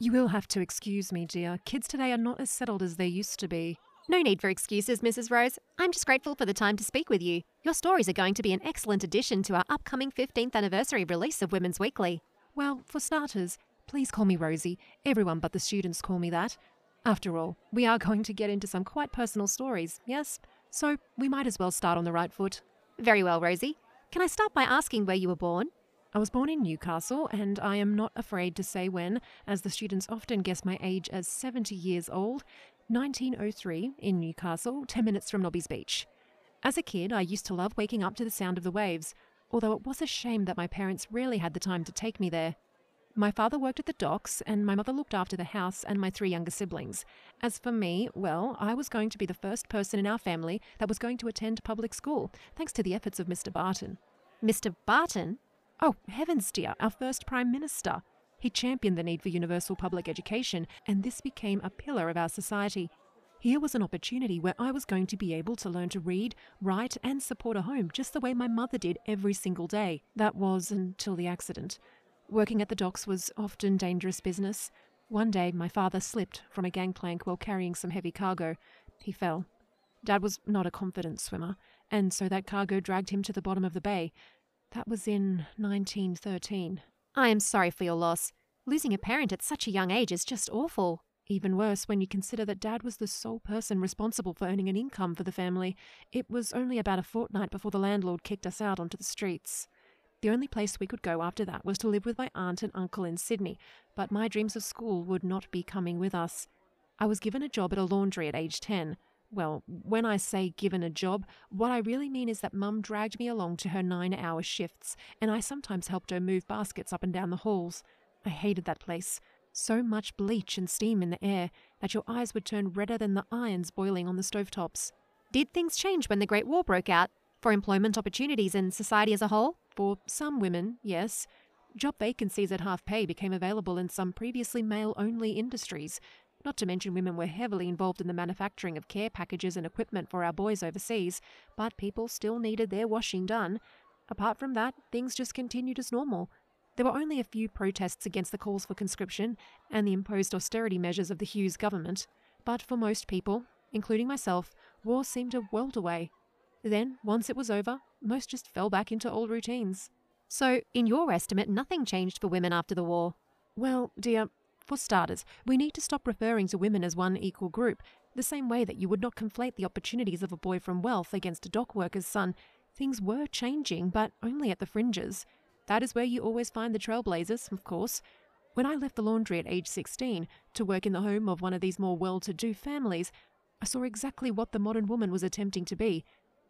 You will have to excuse me, dear. Kids today are not as settled as they used to be. No need for excuses, Mrs. Rose. I'm just grateful for the time to speak with you. Your stories are going to be an excellent addition to our upcoming 15th anniversary release of Women's Weekly. Well, for starters, please call me Rosie. Everyone but the students call me that. After all, we are going to get into some quite personal stories, yes? So we might as well start on the right foot. Very well, Rosie. Can I start by asking where you were born? I was born in Newcastle, and I am not afraid to say when, as the students often guess my age as 70 years old, 1903 in Newcastle, 10 minutes from Nobby's Beach. As a kid, I used to love waking up to the sound of the waves, although it was a shame that my parents rarely had the time to take me there. My father worked at the docks, and my mother looked after the house and my three younger siblings. As for me, well, I was going to be the first person in our family that was going to attend public school, thanks to the efforts of Mr. Barton. Mr. Barton? Oh, heavens, dear, our first Prime Minister. He championed the need for universal public education, and this became a pillar of our society. Here was an opportunity where I was going to be able to learn to read, write, and support a home just the way my mother did every single day. That was until the accident. Working at the docks was often dangerous business. One day, my father slipped from a gangplank while carrying some heavy cargo. He fell. Dad was not a confident swimmer, and so that cargo dragged him to the bottom of the bay. That was in 1913. I am sorry for your loss. Losing a parent at such a young age is just awful. Even worse when you consider that Dad was the sole person responsible for earning an income for the family. It was only about a fortnight before the landlord kicked us out onto the streets. The only place we could go after that was to live with my aunt and uncle in Sydney, but my dreams of school would not be coming with us. I was given a job at a laundry at age 10. Well, when I say given a job, what I really mean is that Mum dragged me along to her nine hour shifts, and I sometimes helped her move baskets up and down the halls. I hated that place. So much bleach and steam in the air that your eyes would turn redder than the irons boiling on the stovetops. Did things change when the Great War broke out? For employment opportunities and society as a whole? For some women, yes. Job vacancies at half pay became available in some previously male only industries, not to mention, women were heavily involved in the manufacturing of care packages and equipment for our boys overseas, but people still needed their washing done. Apart from that, things just continued as normal. There were only a few protests against the calls for conscription and the imposed austerity measures of the Hughes government, but for most people, including myself, war seemed a world away. Then, once it was over, most just fell back into old routines. So, in your estimate, nothing changed for women after the war? Well, dear, for starters, we need to stop referring to women as one equal group, the same way that you would not conflate the opportunities of a boy from wealth against a dock worker's son. Things were changing, but only at the fringes. That is where you always find the trailblazers, of course. When I left the laundry at age 16 to work in the home of one of these more well to do families, I saw exactly what the modern woman was attempting to be.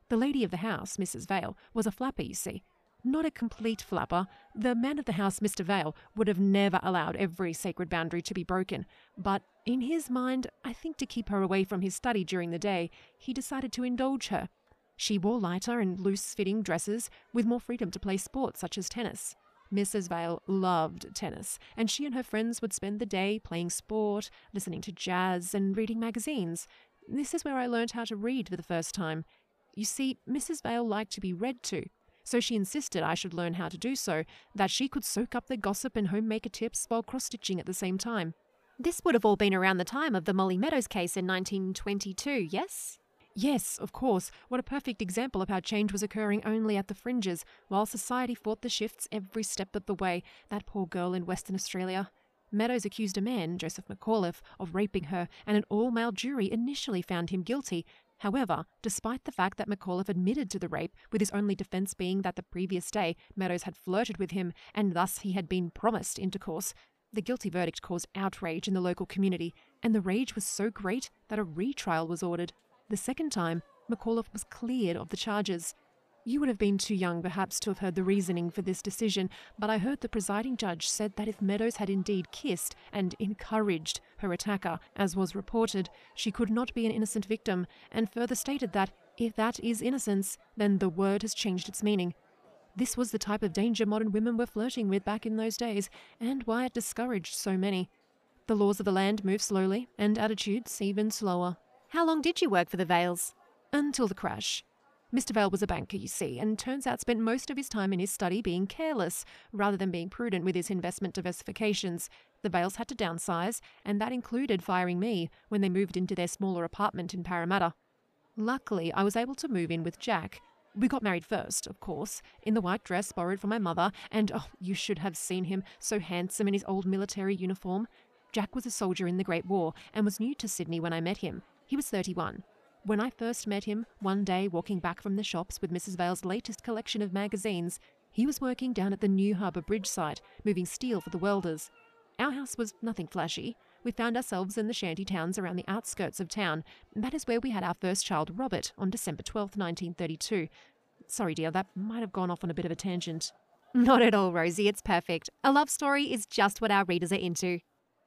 The lady of the house, Mrs. Vale, was a flapper, you see, not a complete flapper. The man of the house, Mr. Vale, would have never allowed every sacred boundary to be broken, but in his mind, I think to keep her away from his study during the day, he decided to indulge her. She wore lighter and loose fitting dresses with more freedom to play sports such as tennis. Mrs. Vale loved tennis, and she and her friends would spend the day playing sport, listening to jazz, and reading magazines. This is where I learned how to read for the first time. You see, Mrs. Vale liked to be read to, so she insisted I should learn how to do so, that she could soak up the gossip and homemaker tips while cross stitching at the same time. This would have all been around the time of the Molly Meadows case in 1922, yes? Yes, of course. What a perfect example of how change was occurring only at the fringes, while society fought the shifts every step of the way. That poor girl in Western Australia. Meadows accused a man, Joseph McAuliffe, of raping her, and an all male jury initially found him guilty, However, despite the fact that McAuliffe admitted to the rape, with his only defense being that the previous day Meadows had flirted with him and thus he had been promised intercourse, the guilty verdict caused outrage in the local community, and the rage was so great that a retrial was ordered. The second time, McAuliffe was cleared of the charges. You would have been too young, perhaps, to have heard the reasoning for this decision, but I heard the presiding judge said that if Meadows had indeed kissed and encouraged her attacker, as was reported, she could not be an innocent victim, and further stated that if that is innocence, then the word has changed its meaning. This was the type of danger modern women were flirting with back in those days, and why it discouraged so many. The laws of the land move slowly, and attitudes even slower. How long did you work for the Vales? Until the crash. Mr. Vale was a banker, you see, and turns out spent most of his time in his study being careless rather than being prudent with his investment diversifications. The Vales had to downsize, and that included firing me when they moved into their smaller apartment in Parramatta. Luckily, I was able to move in with Jack. We got married first, of course, in the white dress borrowed from my mother, and oh, you should have seen him, so handsome in his old military uniform. Jack was a soldier in the Great War and was new to Sydney when I met him. He was 31. When I first met him, one day walking back from the shops with Mrs. Vale's latest collection of magazines, he was working down at the New Harbour Bridge site, moving steel for the welders. Our house was nothing flashy. We found ourselves in the shanty towns around the outskirts of town. That is where we had our first child, Robert, on December 12, 1932. Sorry, dear, that might have gone off on a bit of a tangent. Not at all, Rosie. It's perfect. A love story is just what our readers are into.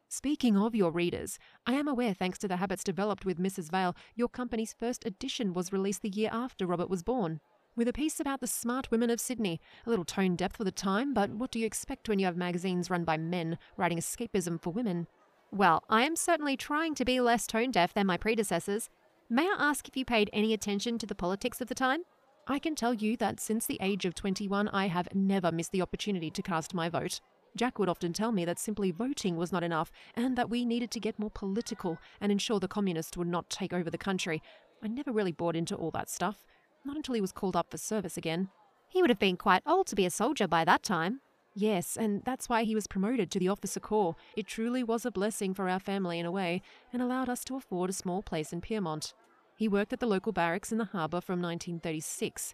Speaking of your readers, I am aware, thanks to the habits developed with Mrs. Vale, your company's first edition was released the year after Robert was born. With a piece about the smart women of Sydney, a little tone depth for the time, but what do you expect when you have magazines run by men writing escapism for women? Well, I am certainly trying to be less tone deaf than my predecessors. May I ask if you paid any attention to the politics of the time? I can tell you that since the age of 21, I have never missed the opportunity to cast my vote. Jack would often tell me that simply voting was not enough and that we needed to get more political and ensure the communists would not take over the country. I never really bought into all that stuff, not until he was called up for service again. He would have been quite old to be a soldier by that time. Yes, and that's why he was promoted to the officer corps. It truly was a blessing for our family in a way and allowed us to afford a small place in Pyrmont. He worked at the local barracks in the harbour from 1936.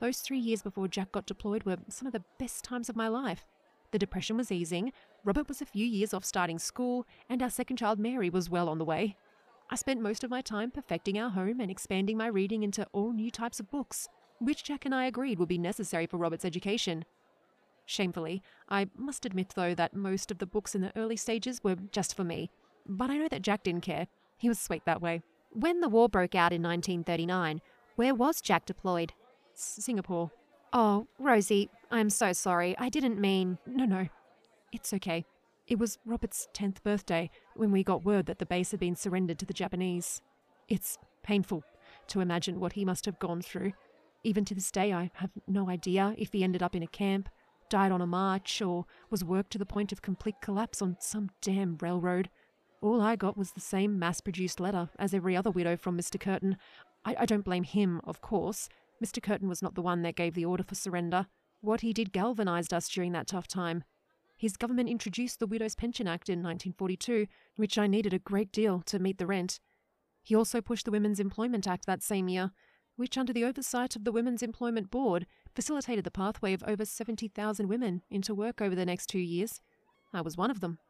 Those three years before Jack got deployed were some of the best times of my life. The depression was easing, Robert was a few years off starting school, and our second child, Mary, was well on the way. I spent most of my time perfecting our home and expanding my reading into all new types of books, which Jack and I agreed would be necessary for Robert's education. Shamefully, I must admit, though, that most of the books in the early stages were just for me. But I know that Jack didn't care. He was sweet that way. When the war broke out in 1939, where was Jack deployed? Singapore. Oh, Rosie, I'm so sorry. I didn't mean. No, no. It's okay. It was Robert's 10th birthday when we got word that the base had been surrendered to the Japanese. It's painful to imagine what he must have gone through. Even to this day, I have no idea if he ended up in a camp, died on a march, or was worked to the point of complete collapse on some damn railroad. All I got was the same mass produced letter as every other widow from Mr. Curtin. I, I don't blame him, of course. Mr. Curtin was not the one that gave the order for surrender. What he did galvanised us during that tough time. His government introduced the Widows' Pension Act in 1942, which I needed a great deal to meet the rent. He also pushed the Women's Employment Act that same year, which, under the oversight of the Women's Employment Board, facilitated the pathway of over 70,000 women into work over the next two years. I was one of them.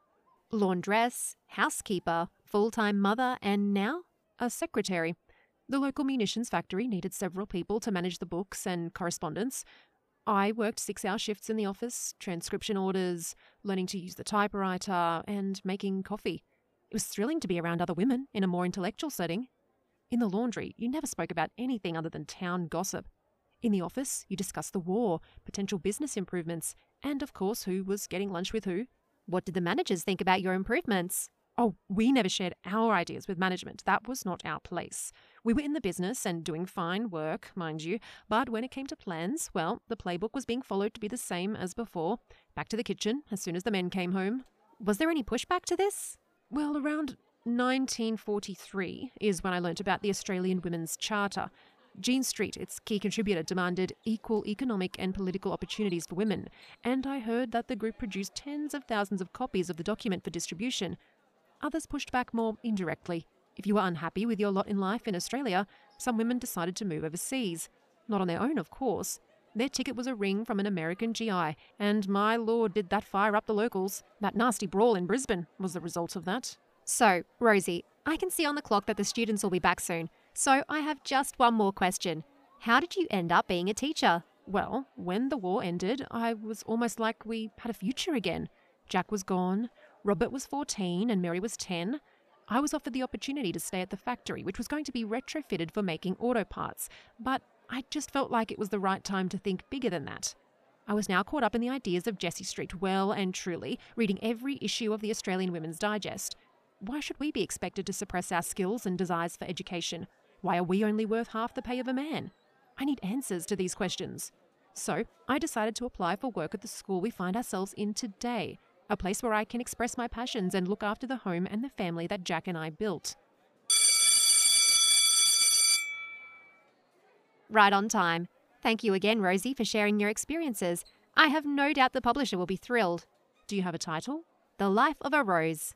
Laundress, housekeeper, full time mother, and now? A secretary. The local munitions factory needed several people to manage the books and correspondence. I worked six hour shifts in the office, transcription orders, learning to use the typewriter, and making coffee. It was thrilling to be around other women in a more intellectual setting. In the laundry, you never spoke about anything other than town gossip. In the office, you discussed the war, potential business improvements, and of course, who was getting lunch with who. What did the managers think about your improvements? Oh, we never shared our ideas with management. That was not our place. We were in the business and doing fine work, mind you, but when it came to plans, well, the playbook was being followed to be the same as before. Back to the kitchen as soon as the men came home. Was there any pushback to this? Well, around 1943 is when I learnt about the Australian Women's Charter. Jean Street, its key contributor, demanded equal economic and political opportunities for women, and I heard that the group produced tens of thousands of copies of the document for distribution. Others pushed back more indirectly. If you were unhappy with your lot in life in Australia, some women decided to move overseas. Not on their own, of course. Their ticket was a ring from an American GI, and my lord, did that fire up the locals. That nasty brawl in Brisbane was the result of that. So, Rosie, I can see on the clock that the students will be back soon. So, I have just one more question. How did you end up being a teacher? Well, when the war ended, I was almost like we had a future again. Jack was gone, Robert was 14 and Mary was 10. I was offered the opportunity to stay at the factory, which was going to be retrofitted for making auto parts, but I just felt like it was the right time to think bigger than that. I was now caught up in the ideas of Jessie Street well and truly, reading every issue of the Australian Women's Digest. Why should we be expected to suppress our skills and desires for education? Why are we only worth half the pay of a man? I need answers to these questions. So, I decided to apply for work at the school we find ourselves in today, a place where I can express my passions and look after the home and the family that Jack and I built. Right on time. Thank you again, Rosie, for sharing your experiences. I have no doubt the publisher will be thrilled. Do you have a title? The Life of a Rose.